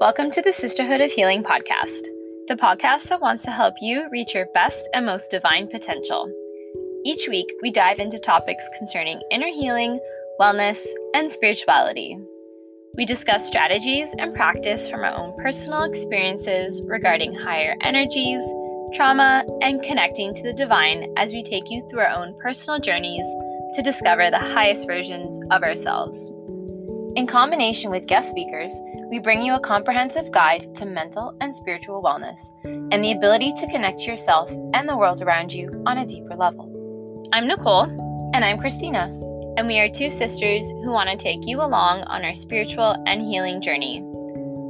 Welcome to the Sisterhood of Healing podcast, the podcast that wants to help you reach your best and most divine potential. Each week, we dive into topics concerning inner healing, wellness, and spirituality. We discuss strategies and practice from our own personal experiences regarding higher energies, trauma, and connecting to the divine as we take you through our own personal journeys to discover the highest versions of ourselves. In combination with guest speakers, we bring you a comprehensive guide to mental and spiritual wellness and the ability to connect to yourself and the world around you on a deeper level. I'm Nicole, and I'm Christina, and we are two sisters who want to take you along on our spiritual and healing journey.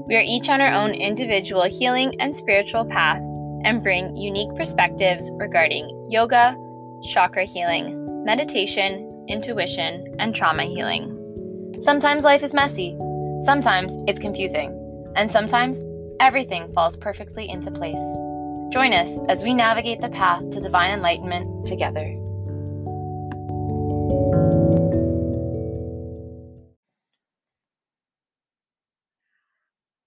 We are each on our own individual healing and spiritual path and bring unique perspectives regarding yoga, chakra healing, meditation, intuition, and trauma healing. Sometimes life is messy, sometimes it's confusing, and sometimes everything falls perfectly into place. Join us as we navigate the path to divine enlightenment together.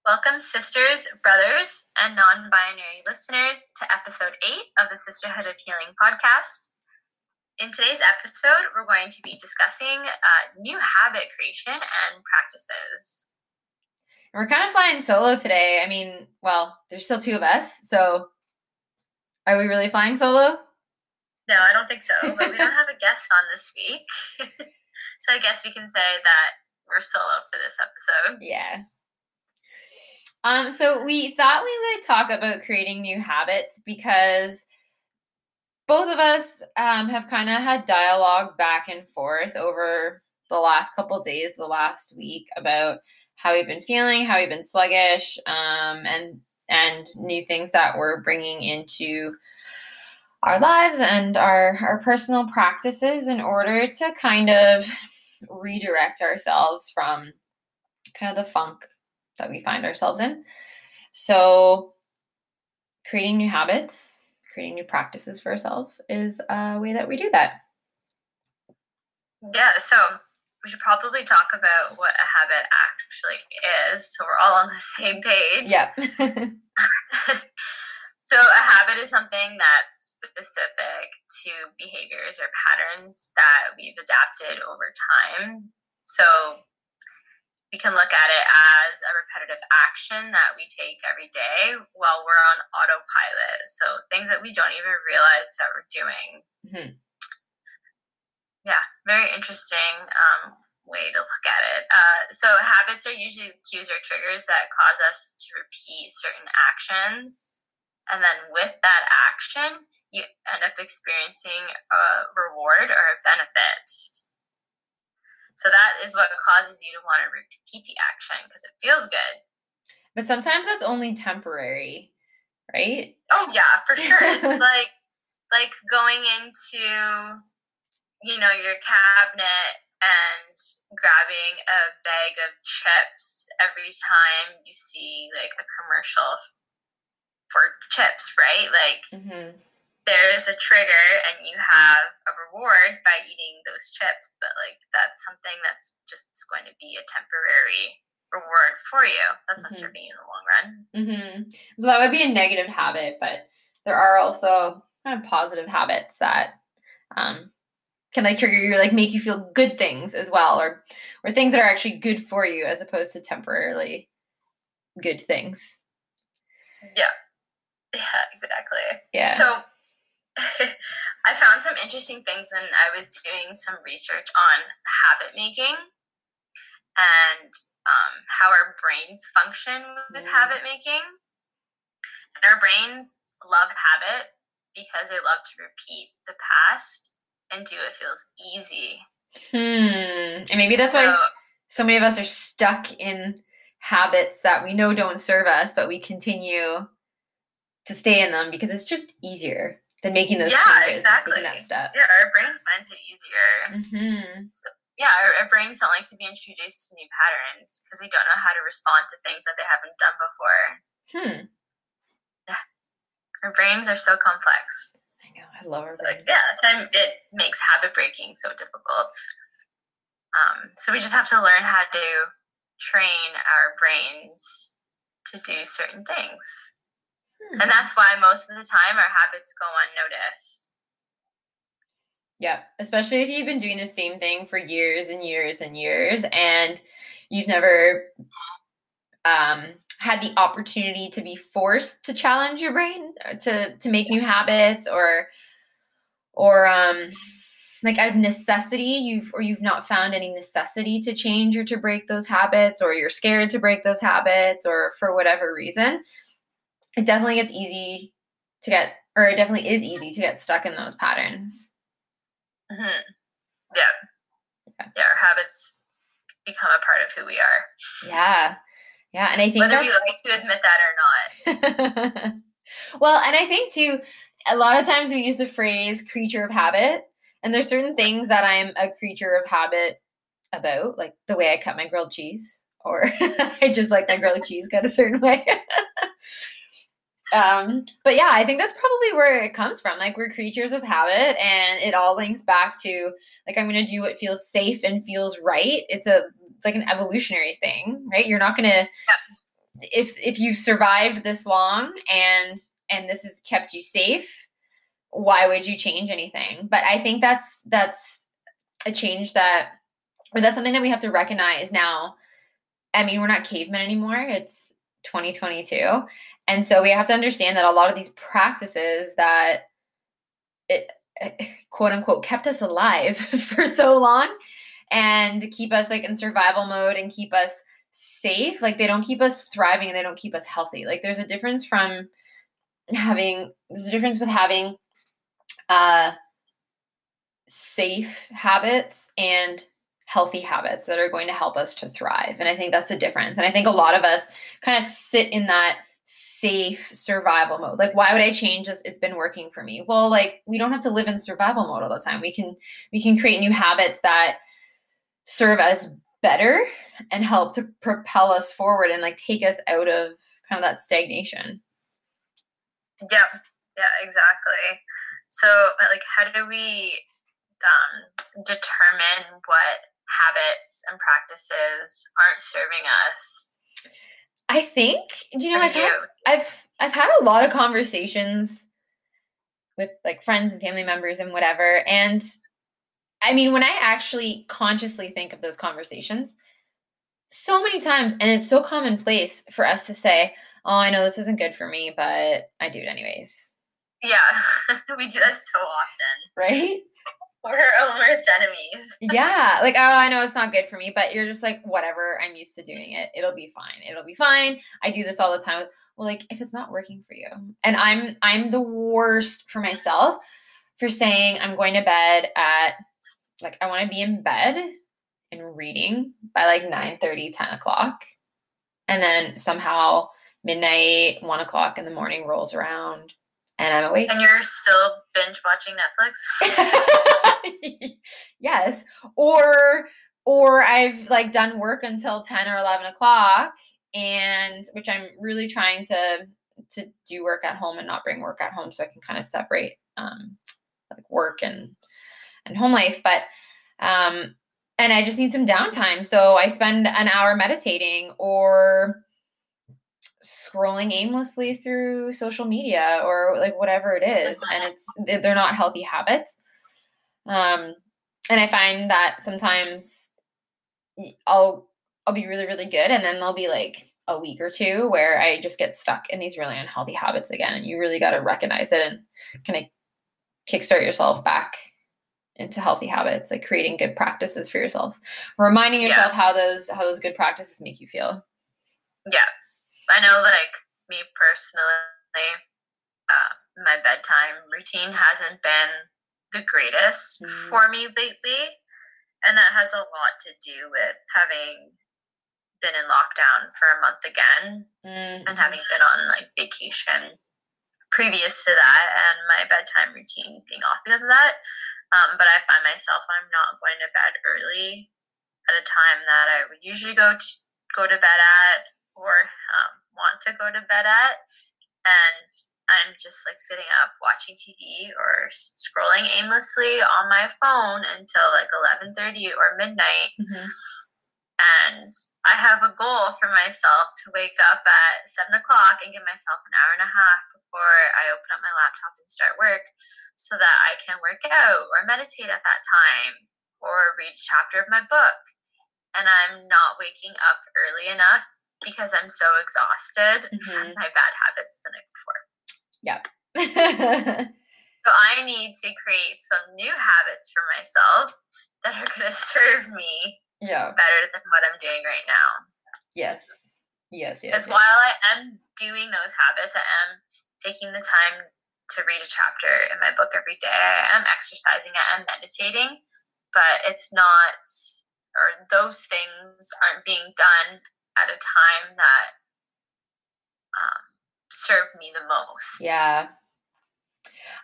Welcome, sisters, brothers, and non binary listeners, to episode 8 of the Sisterhood of Healing podcast. In today's episode, we're going to be discussing uh, new habit creation and practices. We're kind of flying solo today. I mean, well, there's still two of us, so are we really flying solo? No, I don't think so. But we don't have a guest on this week. so I guess we can say that we're solo for this episode. Yeah. Um, so we thought we would talk about creating new habits because both of us um, have kind of had dialogue back and forth over the last couple days, the last week about how we've been feeling, how we've been sluggish, um, and and new things that we're bringing into our lives and our our personal practices in order to kind of redirect ourselves from kind of the funk that we find ourselves in. So creating new habits creating new practices for ourselves is a way that we do that. Yeah, so we should probably talk about what a habit actually is so we're all on the same page. Yep. so a habit is something that's specific to behaviors or patterns that we've adapted over time. So we can look at it as a repetitive action that we take every day while we're on autopilot. So things that we don't even realize that we're doing. Mm-hmm. Yeah, very interesting um, way to look at it. Uh, so habits are usually cues or triggers that cause us to repeat certain actions. And then with that action, you end up experiencing a reward or a benefit. So that is what causes you to want to repeat the action because it feels good. But sometimes that's only temporary, right? Oh yeah, for sure. it's like like going into you know your cabinet and grabbing a bag of chips every time you see like a commercial for chips, right? Like mm-hmm there's a trigger and you have a reward by eating those chips, but like that's something that's just going to be a temporary reward for you. That's not mm-hmm. serving you in the long run. Mm-hmm. So that would be a negative habit, but there are also kind of positive habits that um, can like trigger you, like make you feel good things as well, or or things that are actually good for you as opposed to temporarily good things. Yeah. Yeah, exactly. Yeah. So I found some interesting things when I was doing some research on habit making and um, how our brains function with mm. habit making. And our brains love habit because they love to repeat the past and do it feels easy. Hmm. And maybe that's so, why so many of us are stuck in habits that we know don't serve us, but we continue to stay in them because it's just easier than making those yeah exactly that step. Yeah our brain finds it easier. Mm-hmm. so, yeah our, our, brains don't like to be introduced to new patterns because they don't know how to respond to things that they haven't done before. Hmm. Yeah. Our brains are so complex. I know i love our so, brains. yeah that's why it makes habit breaking so difficult. Um, so we just have to learn how to train our brains to do certain things. Hmm. And that's why most of the time our habits go unnoticed. Yeah, especially if you've been doing the same thing for years and years and years and you've never um, had the opportunity to be forced to challenge your brain to to make new habits or or um like out of necessity you've or you've not found any necessity to change or to break those habits or you're scared to break those habits or for whatever reason it definitely gets easy to get or it definitely is easy to get stuck in those patterns mm-hmm. yeah. yeah yeah our habits become a part of who we are yeah yeah and i think whether we like to admit that or not well and i think too a lot of times we use the phrase creature of habit and there's certain things that I'm a creature of habit about, like the way I cut my grilled cheese, or I just like my grilled cheese cut a certain way. um, but yeah, I think that's probably where it comes from. Like we're creatures of habit, and it all links back to like I'm gonna do what feels safe and feels right. It's a it's like an evolutionary thing, right? You're not gonna if if you've survived this long and and this has kept you safe why would you change anything? But I think that's that's a change that or that's something that we have to recognize now. I mean, we're not cavemen anymore. It's 2022. And so we have to understand that a lot of these practices that it quote unquote kept us alive for so long and keep us like in survival mode and keep us safe, like they don't keep us thriving and they don't keep us healthy. Like there's a difference from having there's a difference with having uh, safe habits and healthy habits that are going to help us to thrive. And I think that's the difference. And I think a lot of us kind of sit in that safe survival mode. Like why would I change this? It's been working for me. Well, like we don't have to live in survival mode all the time. We can we can create new habits that serve us better and help to propel us forward and like take us out of kind of that stagnation. Yeah. Yeah, exactly. So, like, how do we um, determine what habits and practices aren't serving us? I think Do you know I've had, I've I've had a lot of conversations with like friends and family members and whatever, and I mean when I actually consciously think of those conversations, so many times, and it's so commonplace for us to say, "Oh, I know this isn't good for me, but I do it anyways." Yeah, we do that so often. Right? We're our worst enemies. yeah. Like, oh, I know it's not good for me, but you're just like, whatever, I'm used to doing it. It'll be fine. It'll be fine. I do this all the time. Well, like if it's not working for you. And I'm I'm the worst for myself for saying I'm going to bed at like I want to be in bed and reading by like 9 30, 10 o'clock. And then somehow midnight, one o'clock in the morning rolls around and I'm awake. And you're still binge watching Netflix? yes. Or or I've like done work until 10 or 11 o'clock and which I'm really trying to to do work at home and not bring work at home so I can kind of separate um like work and and home life. But um and I just need some downtime. So I spend an hour meditating or scrolling aimlessly through social media or like whatever it is and it's they're not healthy habits. Um and i find that sometimes i'll i'll be really really good and then there'll be like a week or two where i just get stuck in these really unhealthy habits again and you really got to recognize it and kind of kickstart yourself back into healthy habits like creating good practices for yourself. Reminding yourself yeah. how those how those good practices make you feel. Yeah I know, like me personally, uh, my bedtime routine hasn't been the greatest mm. for me lately, and that has a lot to do with having been in lockdown for a month again mm. and having been on like vacation previous to that and my bedtime routine being off because of that. Um, but I find myself I'm not going to bed early at a time that I would usually go to go to bed at or um, want to go to bed at. And I'm just like sitting up watching TV or scrolling aimlessly on my phone until like 11:30 or midnight. Mm-hmm. And I have a goal for myself to wake up at seven o'clock and give myself an hour and a half before I open up my laptop and start work so that I can work out or meditate at that time or read a chapter of my book. And I'm not waking up early enough because I'm so exhausted mm-hmm. from my bad habits the night before. Yep. so I need to create some new habits for myself that are going to serve me yeah better than what i'm doing right now yes yes yes because yes. while i am doing those habits i am taking the time to read a chapter in my book every day i am exercising i am meditating but it's not or those things aren't being done at a time that um, serve me the most yeah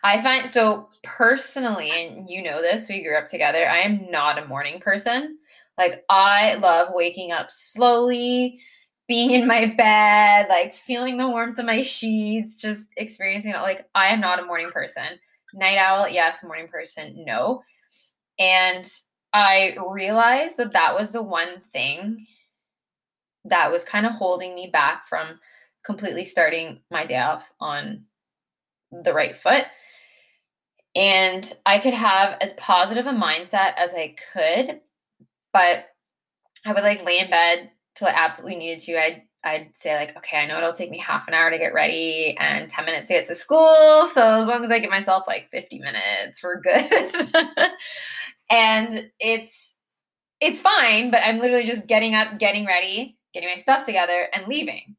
I find so personally, and you know this, we grew up together. I am not a morning person. Like, I love waking up slowly, being in my bed, like feeling the warmth of my sheets, just experiencing it. Like, I am not a morning person. Night owl, yes. Morning person, no. And I realized that that was the one thing that was kind of holding me back from completely starting my day off on the right foot and I could have as positive a mindset as I could, but I would like lay in bed till I absolutely needed to. I'd I'd say like, okay, I know it'll take me half an hour to get ready and 10 minutes to get to school. So as long as I give myself like 50 minutes, we're good. and it's it's fine, but I'm literally just getting up, getting ready, getting my stuff together and leaving.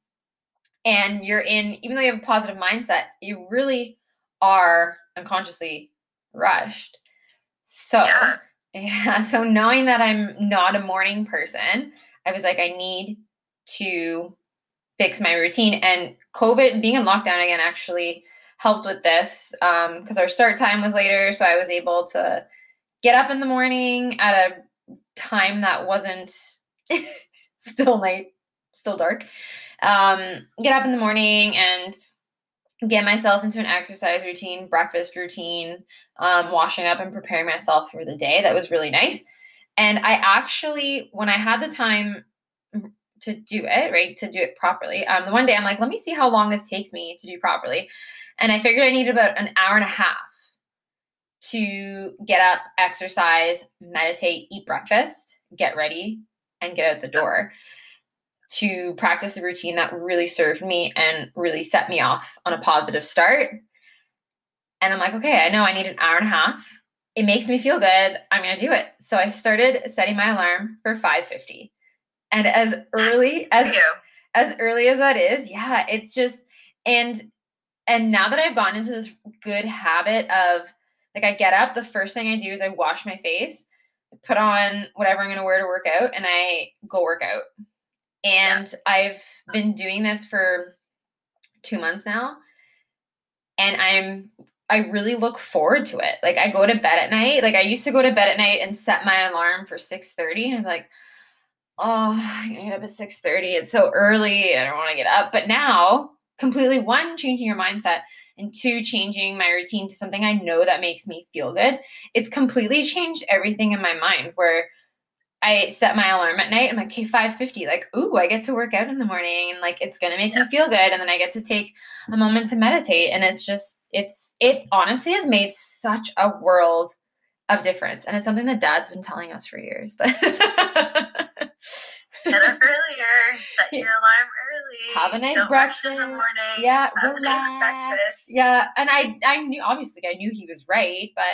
And you're in even though you have a positive mindset, you really are unconsciously rushed. So, yeah. yeah. So, knowing that I'm not a morning person, I was like, I need to fix my routine. And COVID, being in lockdown again, actually helped with this because um, our start time was later. So, I was able to get up in the morning at a time that wasn't still night, still dark. Um, get up in the morning and get myself into an exercise routine, breakfast routine, um, washing up and preparing myself for the day. That was really nice. And I actually, when I had the time to do it, right, to do it properly, um, the one day I'm like, let me see how long this takes me to do properly. And I figured I needed about an hour and a half to get up, exercise, meditate, eat breakfast, get ready, and get out the door to practice a routine that really served me and really set me off on a positive start. And I'm like, okay, I know I need an hour and a half. It makes me feel good. I'm going to do it. So I started setting my alarm for 5:50. And as early as as early as that is, yeah, it's just and and now that I've gone into this good habit of like I get up, the first thing I do is I wash my face, put on whatever I'm going to wear to work out and I go work out and. I've been doing this for two months now. And I'm I really look forward to it. Like I go to bed at night. Like I used to go to bed at night and set my alarm for 6:30. And I'm like, oh, I'm gonna get up at 6:30. It's so early. I don't want to get up. But now, completely one, changing your mindset, and two, changing my routine to something I know that makes me feel good. It's completely changed everything in my mind where I set my alarm at night. I'm like, okay, 550. Like, ooh, I get to work out in the morning and like it's gonna make yeah. me feel good. And then I get to take a moment to meditate. And it's just, it's it honestly has made such a world of difference. And it's something that dad's been telling us for years. But Get up earlier, set your alarm early. Have a nice Don't breakfast. in the morning. Yeah, Have relax. Nice breakfast. yeah. And I I knew obviously I knew he was right, but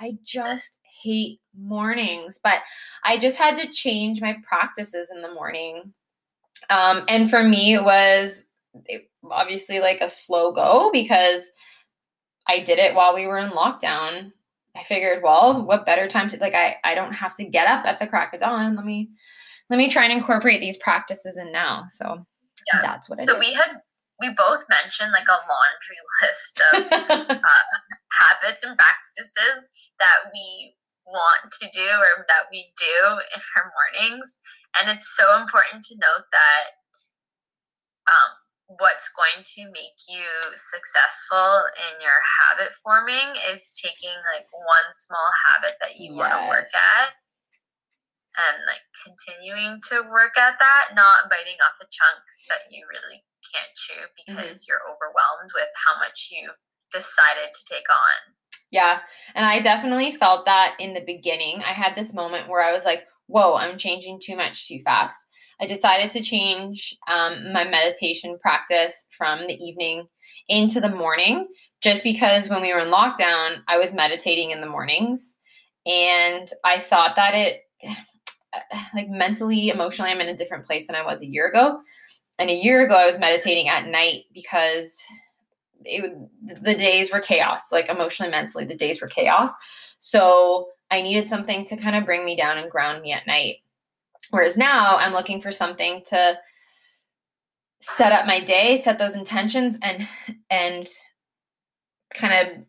I just hate mornings, but I just had to change my practices in the morning. Um, and for me, it was obviously like a slow go because I did it while we were in lockdown. I figured, well, what better time to like I I don't have to get up at the crack of dawn. Let me let me try and incorporate these practices in now. So yeah. that's what I so we had we both mentioned like a laundry list of uh, habits and practices that we want to do or that we do in our mornings. And it's so important to note that um, what's going to make you successful in your habit forming is taking like one small habit that you yes. want to work at and like continuing to work at that, not biting off a chunk that you really can't chew Mm-hmm. because you're overwhelmed with how much you've decided to take on. Yeah. And I definitely felt that in the beginning. I had this moment where I was like, whoa, I'm changing too much too fast. I decided to change um, my meditation practice from the evening into the morning just because when we were in lockdown, I was meditating in the mornings. And I thought that it, like mentally, emotionally, I'm in a different place than I was a year ago. And a year ago, I was meditating at night because it, the days were chaos, like emotionally, mentally, the days were chaos. So I needed something to kind of bring me down and ground me at night. Whereas now I'm looking for something to set up my day, set those intentions and and kind of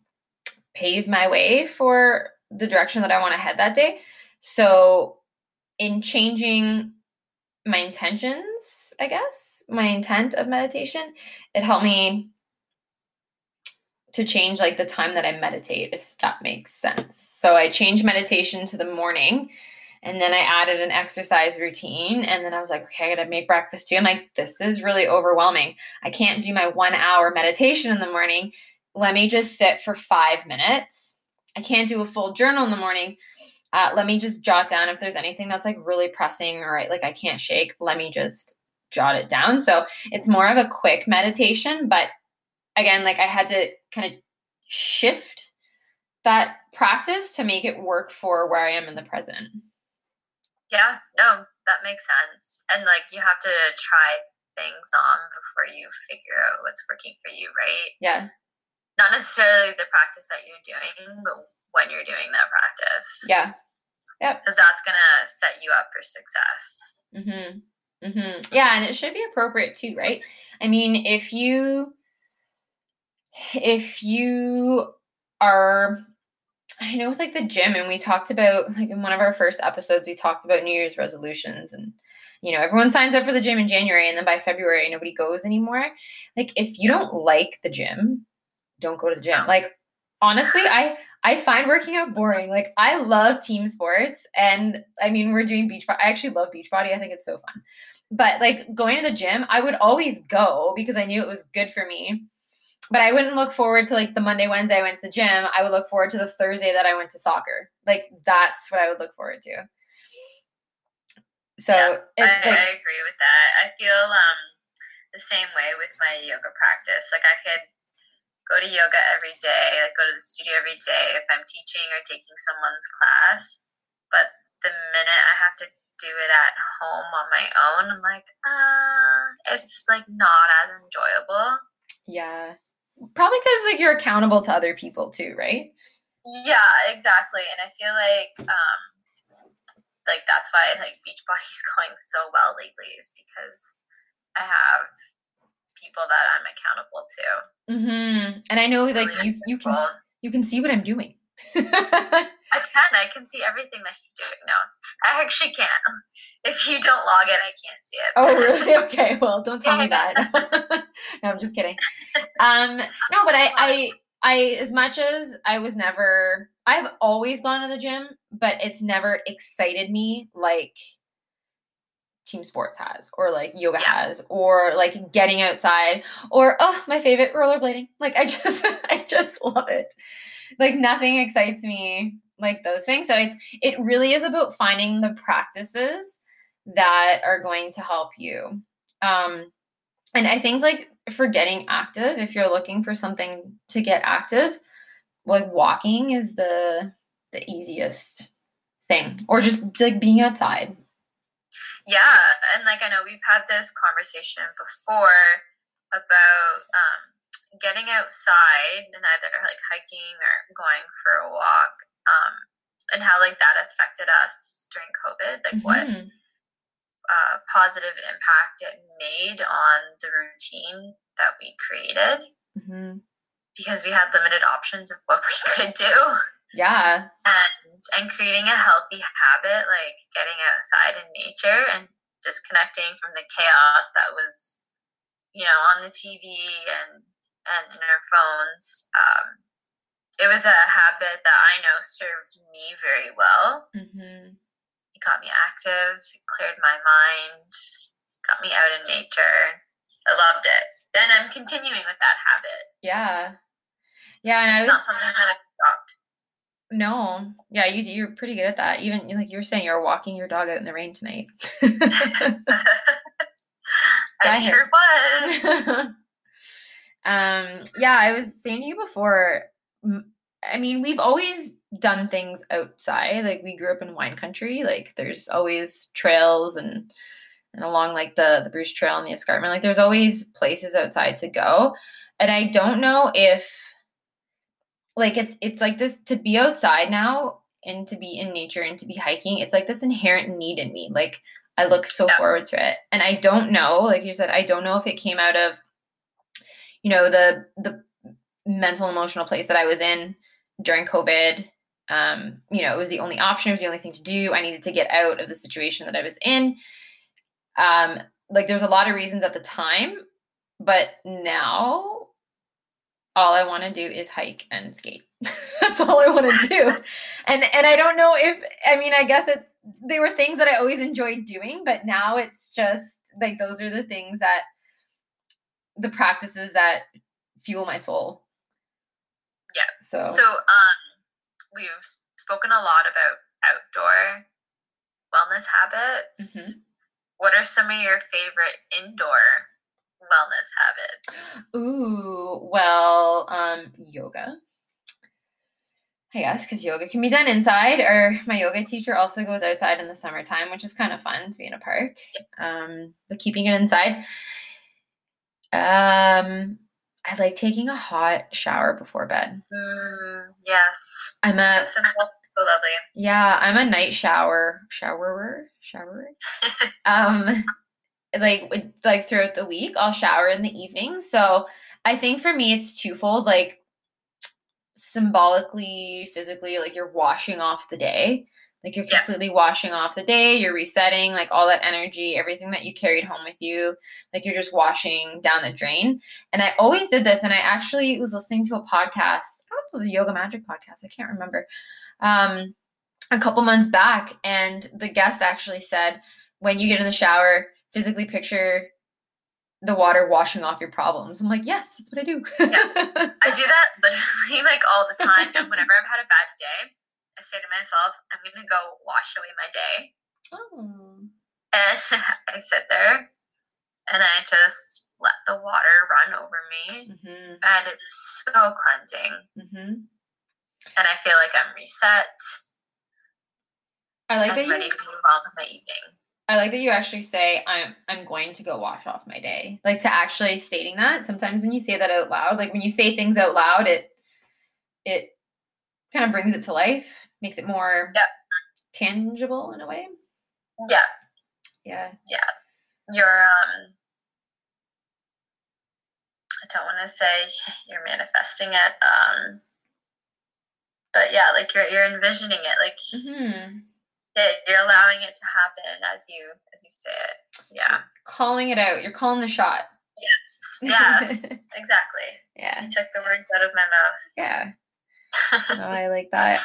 pave my way for the direction that I want to head that day. So in changing my intentions, I guess, my intent of meditation, it helped me to change like the time that I meditate, if that makes sense. So I changed meditation to the morning and then I added an exercise routine. And then I was like, okay, I gotta make breakfast too. I'm like, this is really overwhelming. I can't do my one hour meditation in the morning. Let me just sit for five minutes. I can't do a full journal in the morning. Uh, let me just jot down if there's anything that's like really pressing or like I can't shake. Let me just jot it down. So it's more of a quick meditation, but again, like I had to kind of shift that practice to make it work for where I am in the present. Yeah, no, that makes sense. And like you have to try things on before you figure out what's working for you, right? Yeah. Not necessarily the practice that you're doing, but when you're doing that practice. Yeah. Yep. Because that's gonna set you up for success. Mm-hmm. Mm-hmm. Yeah, and it should be appropriate too, right? I mean, if you if you are I know with like the gym and we talked about like in one of our first episodes we talked about New Year's resolutions and you know everyone signs up for the gym in January and then by February nobody goes anymore. Like if you don't like the gym, don't go to the gym. Like honestly, I I find working out boring. Like I love team sports and I mean we're doing beach I actually love beach body. I think it's so fun. But like going to the gym, I would always go because I knew it was good for me. But I wouldn't look forward to like the Monday, Wednesday I went to the gym. I would look forward to the Thursday that I went to soccer. Like that's what I would look forward to. So Yeah, it, I, like, I agree with that. I feel um the same way with my yoga practice. Like I could go to yoga every day, like go to the studio every day if I'm teaching or taking someone's class. But the minute I have to do it at home on my own, I'm like, uh, it's like not as enjoyable. yeah. Probably because like you're accountable to other people too, right? Yeah, exactly. And I feel like um like that's why like Beachbody's going so well lately is because I have people that I'm accountable to. Mm-hmm. And I know like Really you you can you can see what I'm doing. I can. I can see everything that you're doing now. I actually can't. If you don't log in, I can't see it. Oh, really? Okay. Well, don't tell me that. no, I'm just kidding. Um, no, but I, I, I, as much as I was never, I've always gone to the gym, but it's never excited me like team sports has, or like yoga Yeah. has, or like getting outside, or oh, my favorite rollerblading. Like I just, I just love it. Like nothing excites me like those things. So it's, it really is about finding the practices that are going to help you. Um, and I think like for getting active, if you're looking for something to get active, like walking is the the easiest thing, or just like being outside. Yeah, and like I know we've had this conversation before about um, getting outside and either like hiking or going for a walk, um, and how like that affected us during COVID. Like what Mhm. uh, positive impact it made on the routine that we created Mhm. because we had limited options of what we could do. Yeah. and and creating a healthy habit like getting outside in nature and disconnecting from the chaos that was you know on the tv and and in our phones um, it was a habit that i know served me very well hmm it got me active, it cleared my mind, got me out in nature. I loved it. And I'm continuing with that habit. Yeah. Yeah, and It's I not something that I've stopped. No, yeah, you you're pretty good at that. Even like you were saying, you're walking your dog out in the rain tonight. I sure was. um, yeah, I was saying to you before. I mean, we've always done things outside. Like we grew up in wine country. Like there's always trails and and along like the the Bruce Trail and the escarpment. Like there's always places outside to go. And I don't know if like it's it's like this to be outside now and to be in nature and to be hiking. It's like this inherent need in me. Like I look so Yeah. forward to it. And I don't know, like you said, I don't know if it came out of you know the the mental emotional place that I was in during COVID. Um, you know, it was the only option, it was the only thing to do. I needed to get out of the situation that I was in. Um, like there's a lot of reasons at the time, but now all I want to do is hike and skate. That's all I want to do. And and I don't know if I mean I guess it they were things that I always enjoyed doing, but now it's just like those are the things that the practices that fuel my soul. Yeah. So, So, um, we've spoken a lot about outdoor wellness habits. Mm-hmm. What are some of your favorite indoor wellness habits? ooh, well, um, yoga. I guess because yoga can be done inside, or my yoga teacher also goes outside in the summertime, which is kind of fun to be in a park. Um, but keeping it inside. Um, I like taking a hot shower before bed. Mm, yes. I'm a So lovely. yeah, I'm a night shower showerer, showerer. um, like like throughout the week, I'll shower in the evening. So I think for me, it's twofold. Like symbolically, physically, like you're washing off the day. Like you're Yeah. completely washing off the day, you're resetting, like all that energy, everything that you carried home with you, like you're just washing down the drain. And I always did this, and I actually was listening to a podcast. I don't know if it was a yoga magic podcast, I can't remember. Um, a couple months back, and the guest actually said, when you get in the shower, physically picture the water washing off your problems. I'm like, yes, that's what I do. I do that literally like all the time. And whenever I've had a bad day, I say to myself, I'm going to go wash away my day. oh. And I sit there and I just let the water run over me. hmm And it's so cleansing. hmm And I feel like I'm reset. I like that I'm you. ready to move on with my evening. I like that you actually say I'm I'm going to go wash off my day. Like to actually stating that. Sometimes when you say that out loud, like when you say things out loud, it it kind of brings it to life, makes it more Yep. tangible in a way. Yeah. Yeah. Yeah. You're, um, I don't want to say you're manifesting it. Um, but yeah, like you're, you're envisioning it. Like hmm you're allowing it to happen as you, as you say it. Yeah. Calling it out. You're calling the shot. Yes. Yes. exactly. Yeah. You took the words out of my mouth. Yeah. I like that.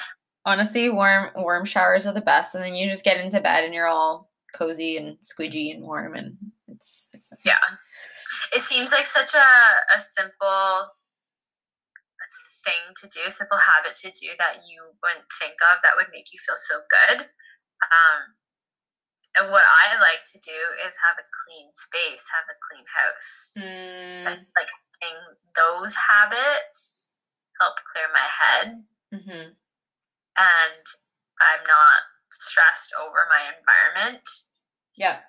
Honestly, warm warm showers are the best, and then you just get into bed and you're all cozy and squidgy and warm, and it's, it's Yeah. It seems like such a, a simple thing to do, simple habit to do that you wouldn't think of that would make you feel so good. Um, and what I like to do is have a clean space, have a clean house. Mm, And, like having those habits help clear my head mhm. and I'm not stressed over my environment. Yeah.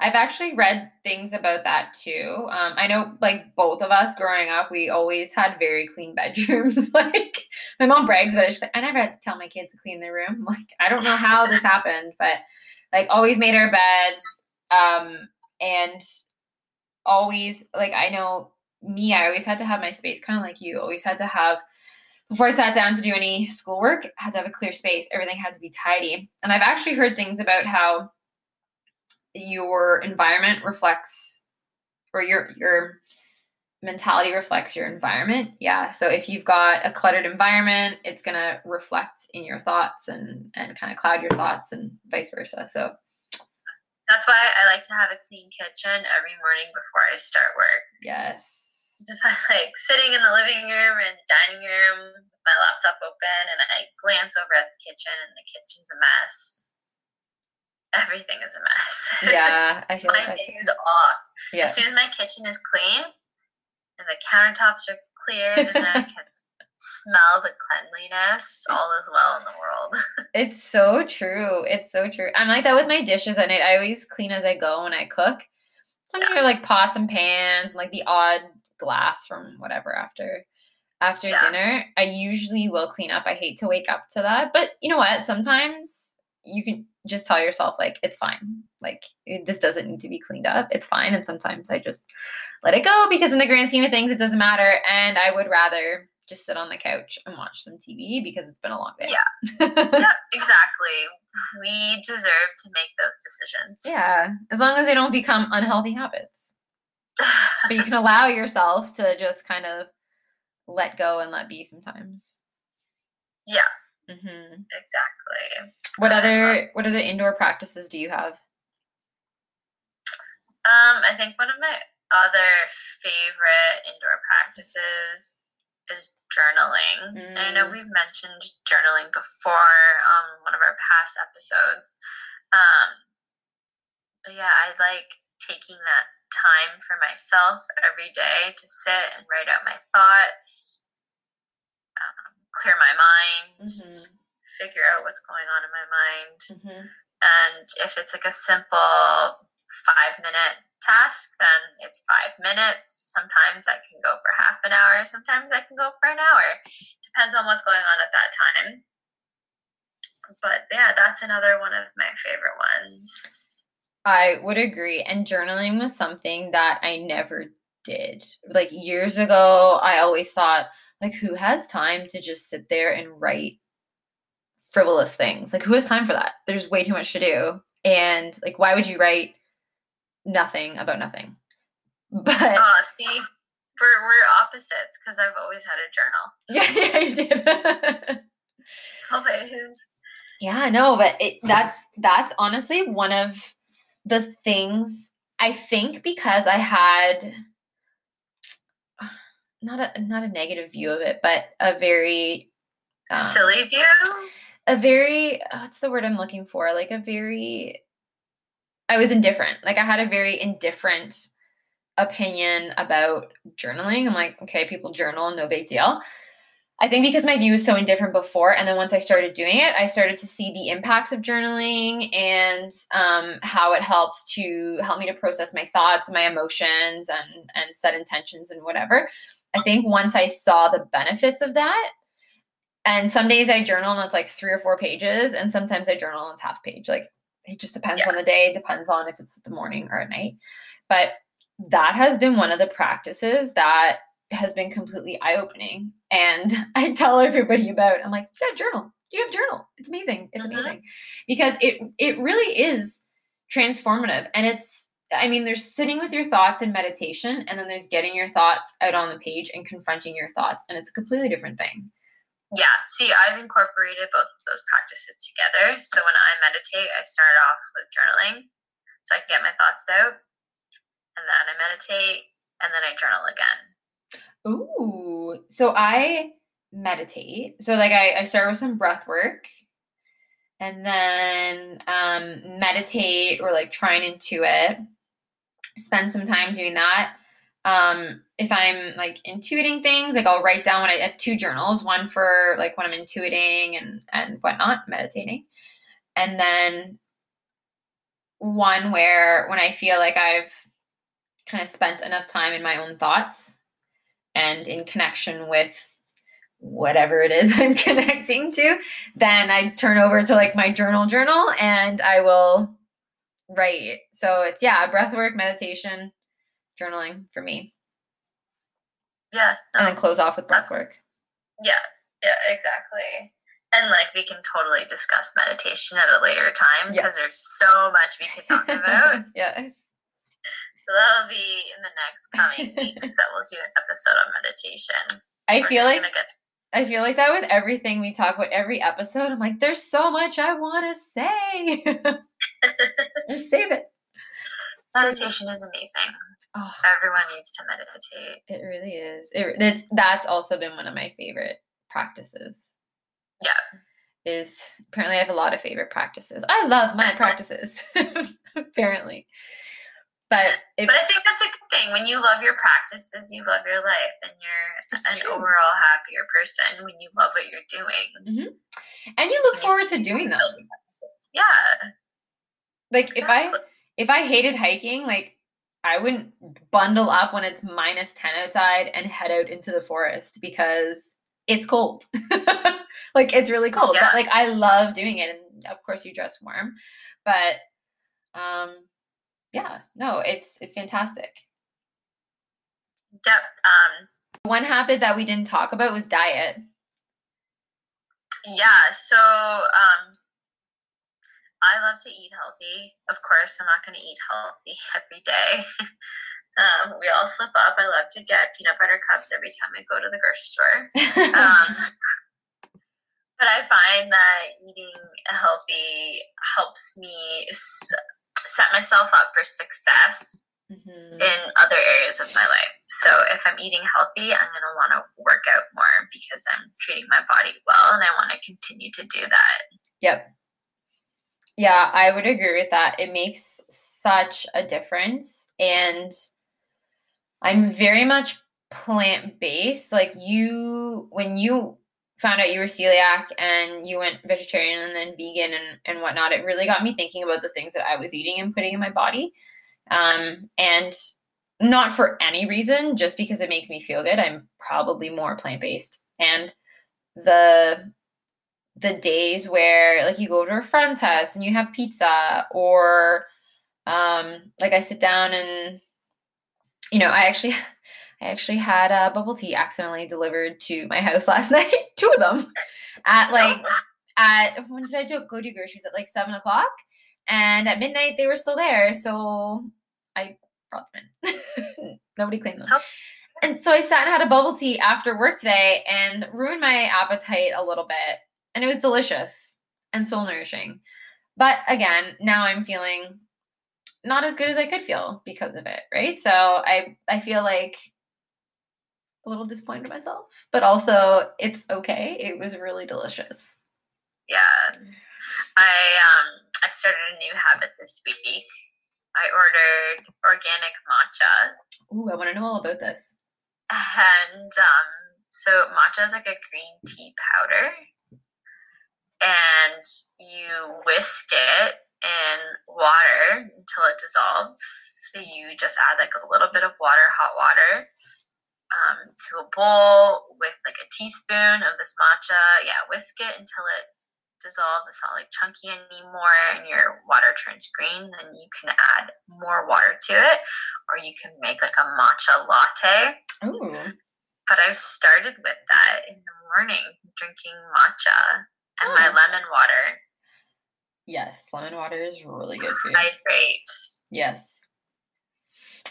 I've actually read things about that too. Um, I know, like both of us growing up, we always had very clean bedrooms. like my mom brags it. She's like, I never had to tell my kids to clean their room. Like, I don't know how this happened, but like always made our beds. Um, and always like I know me, I always had to have my space, kind of like you. Always had to have before I sat down to do any schoolwork, had to have a clear space. Everything had to be tidy. And I've actually heard things about how your environment reflects or your your mentality reflects your environment. Yeah. So if you've got a cluttered environment, it's gonna reflect in your thoughts and and kind of cloud your thoughts and vice versa. So that's why I like to have a clean kitchen every morning before I start work. Yes. Just like sitting in the living room and dining room with my laptop open and I glance over at the kitchen and the kitchen's a mess. Everything is a mess. Yeah, I feel my like day is off. yeah. As soon as my kitchen is clean and the countertops are cleared and I can smell the cleanliness, all is well in the world. It's so true. It's so true. I'm like that with my dishes at night. I always clean as I go when I cook. Some of your like pots and pans, and like the odd glass from whatever after after Yeah. dinner. I usually will clean up. I hate to wake up to that, but you know what? Sometimes you can just tell yourself like it's fine. Like it- this doesn't need to be cleaned up. It's fine. And sometimes I just let it go because in the grand scheme of things, it doesn't matter. And I would rather just sit on the couch and watch some TV because it's been a long day. Yeah. yep, exactly. We deserve to make those decisions. Yeah, as long as they don't become unhealthy habits. But you can allow yourself to just kind of let go and let be sometimes. yeah, hmm exactly. What other what other indoor practices do you have? Um, I think one of my other favorite indoor practices is journaling. And I know Mm. we've mentioned journaling before on one of our past episodes. Um, but yeah, I like taking that time for myself every day to sit and write out my thoughts, um, clear my mind, Mhm. figure out what's going on in my mind. Mm-hmm. And if it's like a simple five minute task, then it's five minutes. Sometimes I can go for half an hour, sometimes I can go for an hour. Depends on what's going on at that time. But yeah, that's another one of my favorite ones. I would agree. And journaling was something that I never did. Like years ago, I always thought, like, who has time to just sit there and write frivolous things? Like, who has time for that? There's way too much to do. And like, why would you write nothing about nothing? But Oh, see, we're, we're opposites because I've always had a journal. yeah, yeah, you did. Always. Yeah, no, but it, that's that's honestly one of the things I think because I had not a not a negative view of it, but a very um, Silly view? a very what's the word I'm looking for? Like a very I was indifferent. Like I had a very indifferent opinion about journaling. I'm like, okay, people journal, no big deal. I think because my view was so indifferent before, and then once I started doing it, I started to see the impacts of journaling and um, how it helped to help me to process my thoughts, my emotions, and and set intentions and whatever. I think once I saw the benefits of that, and some days I journal and it's like three or four pages, and sometimes I journal and it's half page. Like it just depends on the day, depends on if it's the morning or at night. But that has been one of the practices that has been completely eye opening. And I tell everybody about. I'm like, yeah, journal. You have journal. It's amazing. It's Mhm. amazing because it it really is transformative. And it's I mean, there's sitting with your thoughts in meditation, and then there's getting your thoughts out on the page and confronting your thoughts, and it's a completely different thing. Yeah, see, I've incorporated both of those practices together. So when I meditate, I start off with journaling so I can get my thoughts out. And then I meditate and then I journal again. Ooh. So I meditate. So like I, I start with some breath work and then um meditate or like try and intuit. Spend some time doing that. Um if I'm like intuiting things, like I'll write down when I have two journals, one for like when I'm intuiting and and whatnot, meditating. And then one where when I feel like I've kind of spent enough time in my own thoughts and in connection with whatever it is I'm connecting to, then I turn over to like my journal journal and I will write. So it's yeah, breath work, meditation, journaling for me. Yeah. And then um, close off with breath work. yeah, yeah, exactly. And like we can totally discuss meditation at a later time Yeah. because there's so much we could talk about. yeah. So that'll be in the next coming weeks that we'll do an episode on meditation. I We're feel like get- I feel like that with everything we talk about every episode. I'm like, there's so much I want to say. Just save it. meditation is amazing. Oh, Everyone needs to meditate. it really is. It, it's that's also been one of my favorite practices. Yeah. Is apparently I have a lot of favorite practices. I love my practices. apparently. But But I think that's a good thing. When you love your practices, you love your life, and you're an true. overall happier person when you love what you're doing. Mm-hmm. and you look When you forward to doing those practices. Yeah. Like if I if I hated hiking, like I wouldn't bundle up when it's minus 10 outside and head out into the forest because it's cold. like it's really cold. Yeah. But like I love doing it and of course you dress warm. But um yeah, no, it's it's fantastic. Yep. Um, One habit that we didn't talk about was diet. yeah. So um, I love to eat healthy. Of course, I'm not going to eat healthy every day. um, we all slip up. I love to get peanut butter cups every time I go to the grocery store. um, but I find that eating healthy helps me s- set myself up for success Mhm. in other areas of my life. So if I'm eating healthy, I'm going to want to work out more because I'm treating my body well and I want to continue to do that. Yep. Yeah, I would agree with that. It makes such a difference. And I'm very much plant based. Like, you, when you found out you were celiac and you went vegetarian and then vegan and, and whatnot, it really got me thinking about the things that I was eating and putting in my body. Um, and not for any reason, just because it makes me feel good. I'm probably more plant based. And the the days where like you go to a friend's house and you have pizza or um like I sit down and you know I actually I actually had a bubble tea accidentally delivered to my house last night two of them at like at when did I do go do groceries at like seven o'clock and at midnight they were still there so I brought them in nobody claimed them Oh. and so I sat and had a bubble tea after work today and ruined my appetite a little bit. And it was delicious and soul nourishing. But again, now I'm feeling not as good as I could feel because of it, right? So I I feel like a little disappointed in myself, but also it's okay. It was really delicious. Yeah. I um I started a new habit this week. I ordered organic matcha Ooh, I want to know all about this. and um so matcha is like a green tea powder and you whisk it in water until it dissolves. So you just add like a little bit of water hot water um, to a bowl with like a teaspoon of this matcha. Yeah whisk it until it dissolves. It's not like chunky anymore and your water turns green then you can add more water to it or you can make like a matcha latte. Ooh. but I've started with that in the morning, drinking matcha and my lemon water. Yes, lemon water is really good for you. Hydrate. Yes.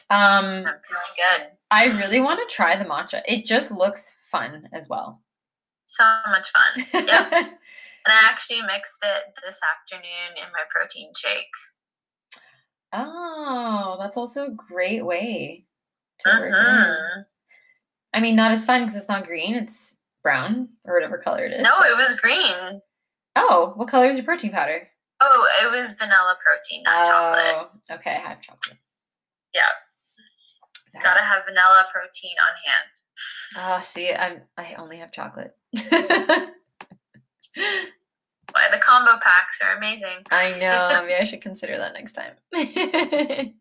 Um I'm feeling good. I really want to try the matcha. It just looks fun as well. So much fun. Yep. and I actually mixed it this afternoon in my protein shake. oh, that's also a great way to work it. Mhm. I mean, not as fun because it's not green; it's brown or whatever color it is. No, it was green. Oh, what color is your protein powder? Oh, it was vanilla protein, not chocolate. Oh, okay, I have chocolate. Yeah. That- Gotta have vanilla protein on hand. Oh, see, I'm I only have chocolate. Why the combo packs are amazing. I know. Maybe I should consider that next time.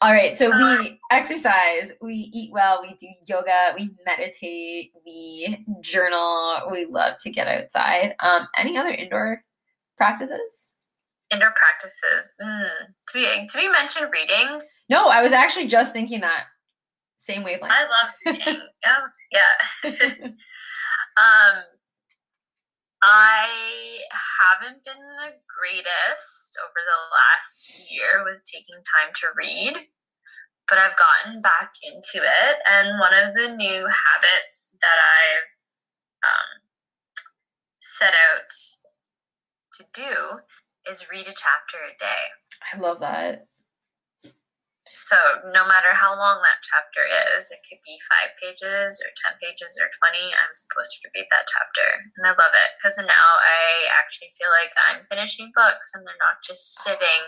All right. So we exercise, we eat well, we do yoga, we meditate, we journal. We love to get outside. Um, any other indoor practices? Indoor practices. Mm. To be to be mentioned reading. No, I was actually just thinking that. Same wavelength. I love reading. oh, yeah. um, I haven't been the greatest over the last year with taking time to read, but I've gotten back into it. And one of the new habits that I've um, set out to do is read a chapter a day. I love that. So no matter how long that chapter is, it could be five pages or 10 pages or 20, I'm supposed to read that chapter. And I love it because now I actually feel like I'm finishing books and they're not just sitting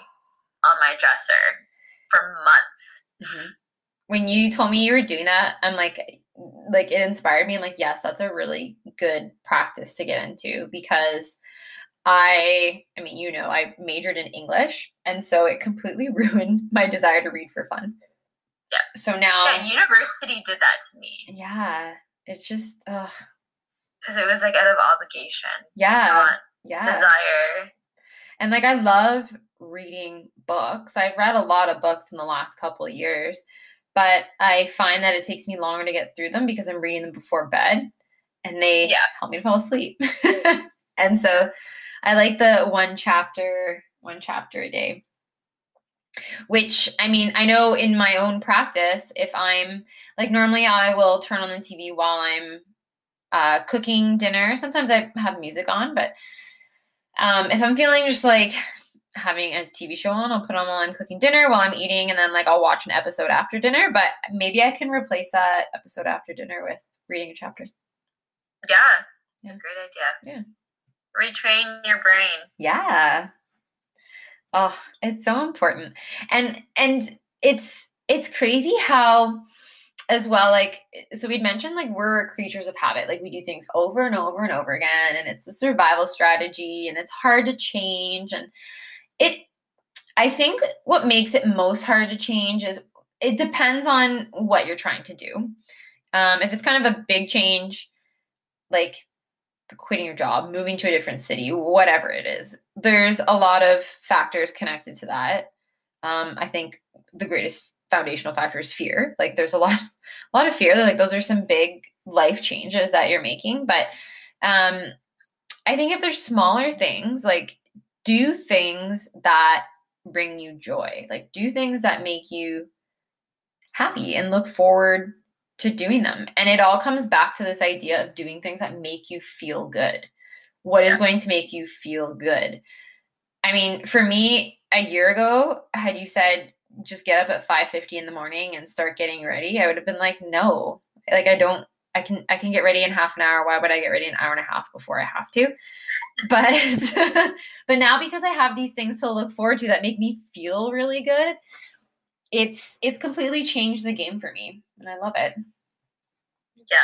on my dresser for months. Mm-hmm. When you told me you were doing that, I'm like, like it inspired me. I'm like, yes, that's a really good practice to get into because I, I mean, you know, I majored in English, and so it completely ruined my desire to read for fun. Yeah. So now, yeah, university did that to me. Yeah, it's just, ugh. Because it was like out of obligation. Yeah. Yeah. Desire. And like, I love reading books. I've read a lot of books in the last couple of years, but I find that it takes me longer to get through them because I'm reading them before bed, and they yeah. help me to fall asleep. and so I like the one chapter, one chapter a day. Which I mean, I know in my own practice, if I'm like normally I will turn on the TV while I'm uh, cooking dinner. Sometimes I have music on, but um, if I'm feeling just like having a TV show on, I'll put on while I'm cooking dinner, while I'm eating, and then like I'll watch an episode after dinner. But maybe I can replace that episode after dinner with reading a chapter. Yeah, it's yeah. a great idea. Yeah retrain your brain. Yeah. Oh, it's so important. And and it's it's crazy how as well like so we'd mentioned like we're creatures of habit like we do things over and over and over again and it's a survival strategy and it's hard to change and it i think what makes it most hard to change is it depends on what you're trying to do um, if it's kind of a big change like quitting your job, moving to a different city, whatever it is. There's a lot of factors connected to that. Um, I think the greatest foundational factor is fear. Like there's a lot, a lot of fear. Like those are some big life changes that you're making. But um, I think if there's smaller things, like do things that bring you joy. Like do things that make you happy and look forward to doing them. And it all comes back to this idea of doing things that make you feel good. What yeah. is going to make you feel good? I mean, for me, a year ago, had you said just get up at 5:50 in the morning and start getting ready, I would have been like, no. Like I don't I can I can get ready in half an hour. Why would I get ready an hour and a half before I have to? But but now because I have these things to look forward to that make me feel really good, it's it's completely changed the game for me and I love it. Yeah.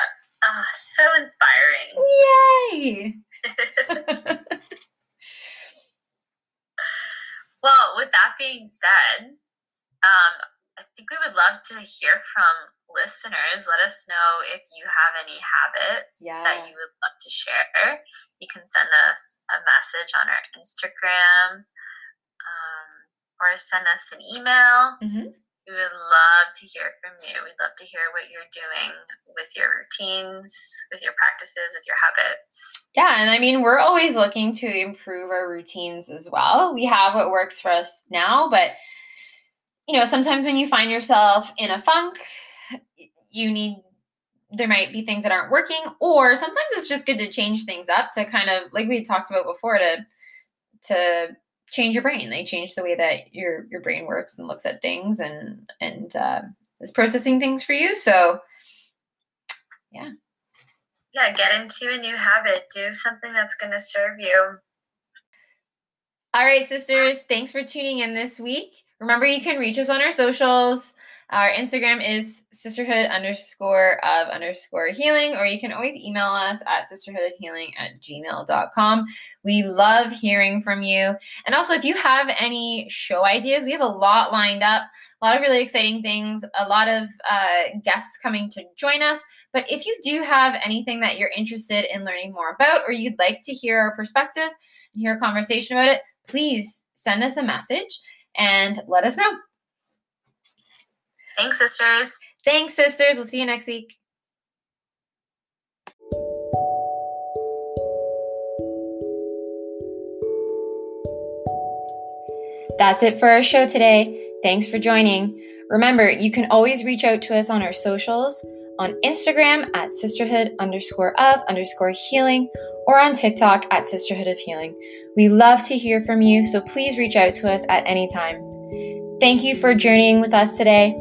Oh, so inspiring. Yay! well, with that being said, um, I think we would love to hear from listeners. Let us know if you have any habits yeah. that you would love to share. You can send us a message on our Instagram um, or send us an email. Mm-hmm. We would love to hear from you. We'd love to hear what you're doing with your routines, with your practices, with your habits. Yeah, and I mean, we're always looking to improve our routines as well. We have what works for us now, but you know, sometimes when you find yourself in a funk, you need there might be things that aren't working or sometimes it's just good to change things up to kind of like we talked about before to to change your brain. They change the way that your your brain works and looks at things and and uh, is processing things for you. So, yeah. Yeah, get into a new habit. Do something that's going to serve you. All right, sisters. Thanks for tuning in this week. Remember, you can reach us on our socials. Our Instagram is sisterhood underscore of underscore healing, or you can always email us at sisterhoodhealing at gmail.com. We love hearing from you. And also, if you have any show ideas, we have a lot lined up, a lot of really exciting things, a lot of uh, guests coming to join us. But if you do have anything that you're interested in learning more about, or you'd like to hear our perspective and hear a conversation about it, please send us a message and let us know. Thanks, sisters. Thanks, sisters. We'll see you next week. That's it for our show today. Thanks for joining. Remember, you can always reach out to us on our socials on Instagram at sisterhood underscore of underscore healing or on TikTok at sisterhood of healing. We love to hear from you, so please reach out to us at any time. Thank you for journeying with us today.